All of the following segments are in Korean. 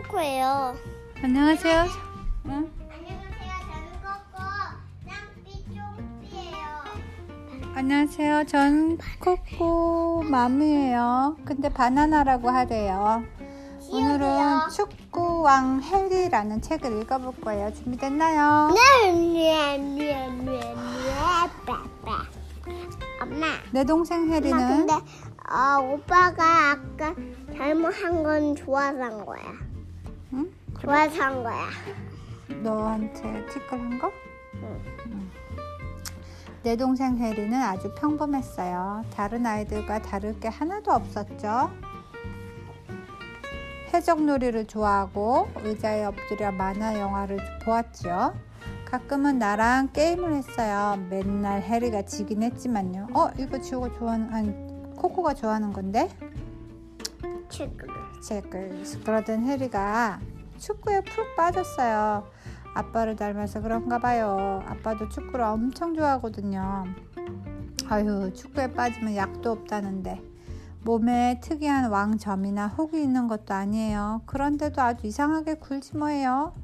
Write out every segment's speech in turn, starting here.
코코예요. 안녕하세요. 응? 안녕하세요. 저는 코코 짱삐 쫑삐예요. 안녕하세요. 전 코코 맘이에요. 근데 바나나라고 하래요. 오늘은 축구왕 해리라는 책을 읽어볼 거예요. 준비됐나요? 네, 네, 네. 엄마. 내 동생 엄마 해리는 근데 어, 오빠가 아까 잘못한 건 좋아서 한 거야. 응? 좋아서 한 거야. 너한테 티끌 한 거? 응. 응. 내 동생 해리는 아주 평범했어요. 다른 아이들과 다를 게 하나도 없었죠. 해적놀이를 좋아하고 의자에 엎드려 만화 영화를 보았죠. 가끔은 나랑 게임을 했어요. 맨날 해리가 지긴 했지만요. 어, 이거 지호가 좋아하는, 아니, 코코가 좋아하는 건데? 책을. 책을. 그러던 해리가 축구에 푹 빠졌어요. 아빠를 닮아서 그런가 봐요. 아빠도 축구를 엄청 좋아하거든요. 아유, 축구에 빠지면 약도 없다는데. 몸에 특이한 왕점이나 혹이 있는 것도 아니에요. 그런데도 아주 이상하게 굴지 뭐예요.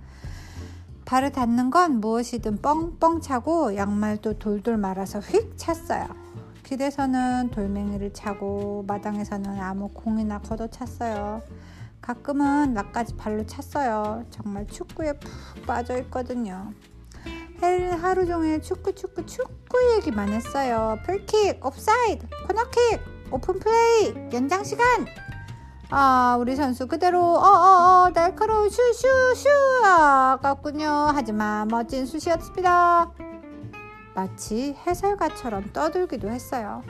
발을 닿는 건 무엇이든 뻥뻥 차고 양말도 돌돌 말아서 휙 찼어요. 길에서는 돌멩이를 차고 마당에서는 아무 공이나 걷어찼어요. 가끔은 나까지 발로 찼어요. 정말 축구에 푹 빠져 있거든요. 해리는 하루 종일 축구 축구 축구 얘기만 했어요. 프리킥, 옵사이드, 코너킥, open play, 연장 시간. 아, 우리 선수 그대로 어어어 날카로운 슈슈슈 아깝군요. 하지만 멋진 슛이었습니다. 마치 해설가처럼 떠들기도 했어요.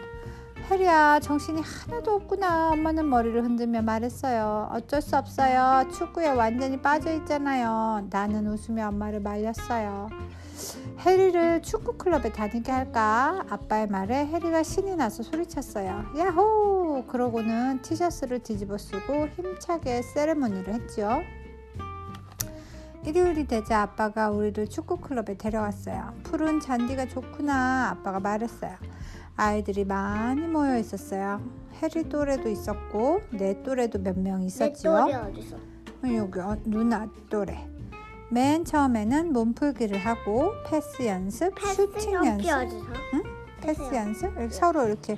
해리야 정신이 하나도 없구나. 엄마는 머리를 흔들며 말했어요. 어쩔 수 없어요. 축구에 완전히 빠져 있잖아요. 나는 웃으며 엄마를 말렸어요. 해리를 축구 클럽에 다니게 할까? 아빠의 말에 해리가 신이 나서 소리쳤어요. 야호! 그러고는 티셔츠를 뒤집어 쓰고 힘차게 세레모니를 했지요. 일요일이 되자 아빠가 우리를 축구 클럽에 데려왔어요. 푸른 잔디가 좋구나. 아빠가 말했어요. 아이들이 많이 모여 있었어요. 해리 또래도 있었고 내 또래도 몇명내 있었지요. 또래 어디서? 여기 어, 누나 또래. 맨 처음에는 몸풀기를 하고 패스 연습, 슈팅 패스 연습 연습, 어디서? 패스 패스 연습 이렇게 서로 이렇게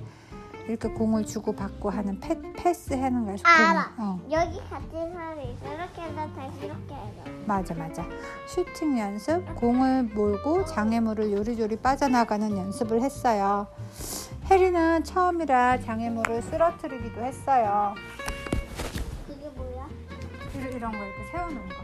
이렇게 공을 주고 받고 하는 패, 패스 하는 거야. 알아. 공. 어, 여기 같은 사람이 있어. 이렇게 해서 다시 이렇게 해서. 맞아 맞아. 슈팅 연습, 공을 몰고 장애물을 요리조리 빠져나가는 연습을 했어요. 해리는 처음이라 장애물을 쓰러뜨리기도 했어요. 그게 뭐야? 이런, 이런 거 이렇게 세워놓은 거.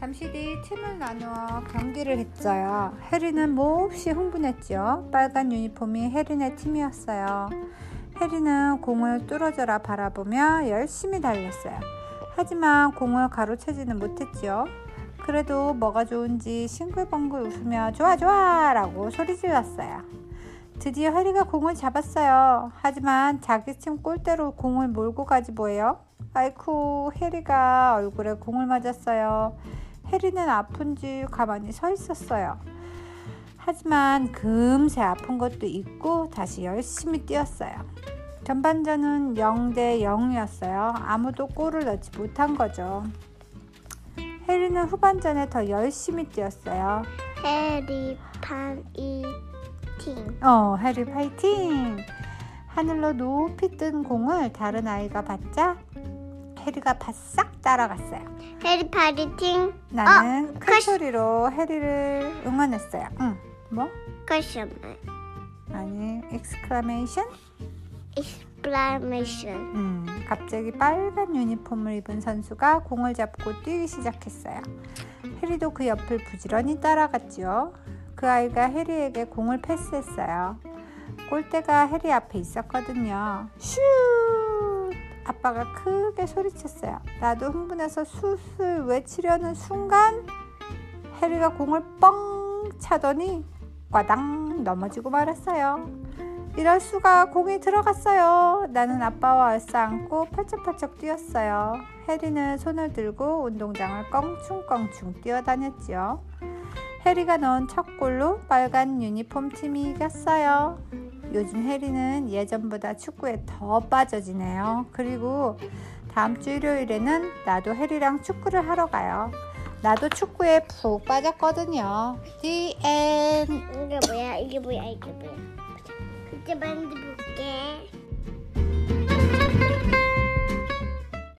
잠시 뒤 팀을 나누어 경기를 했어요. 해리는 몹시 흥분했죠. 빨간 유니폼이 해리네 팀이었어요. 해리는 공을 뚫어져라 바라보며 열심히 달렸어요. 하지만 공을 가로채지는 못했지요. 그래도 뭐가 좋은지 싱글벙글 웃으며 좋아 좋아 라고 소리 질렀어요. 드디어 해리가 공을 잡았어요. 하지만 자기 팀 골대로 공을 몰고 가지 뭐예요? 아이쿠 해리가 얼굴에 공을 맞았어요. 해리는 아픈 지 가만히 서 있었어요. 하지만 금세 아픈 것도 있고 다시 열심히 뛰었어요. 전반전은 0대 0이었어요. 아무도 골을 넣지 못한 거죠. 해리는 후반전에 더 열심히 뛰었어요. 해리 파이팅. 어, 해리 파이팅! 하늘로 높이 뜬 공을 다른 아이가 받자 해리가 바싹 따라갔어요. 해리 파이팅. 나는 큰 크시- 소리로 해리를 응원했어요. 응, 뭐? question 아니, exclamation? exclamation. 음, 갑자기 빨간 유니폼을 입은 선수가 공을 잡고 뛰기 시작했어요. 해리도 그 옆을 부지런히 따라갔지요. 그 아이가 해리에게 공을 패스했어요. 골대가 해리 앞에 있었거든요. 슛! 아빠가 크게 소리쳤어요. 나도 흥분해서 슛을 외치려는 순간 해리가 공을 뻥 차더니 꽈당 넘어지고 말았어요. 이럴 수가 공이 들어갔어요. 나는 아빠와 얼싸안고 펄쩍펄쩍 뛰었어요. 해리는 손을 들고 운동장을 껑충껑충 뛰어다녔지요. 해리가 넣은 첫 골로 빨간 유니폼 팀이 이겼어요. 요즘 해리는 예전보다 축구에 더 빠져지네요. 그리고 다음 주 일요일에는 나도 해리랑 축구를 하러 가요. 나도 축구에 푹 빠졌거든요. The N. 이게 뭐야? 이게 뭐야? 이게 뭐야? 이제 만들 볼게.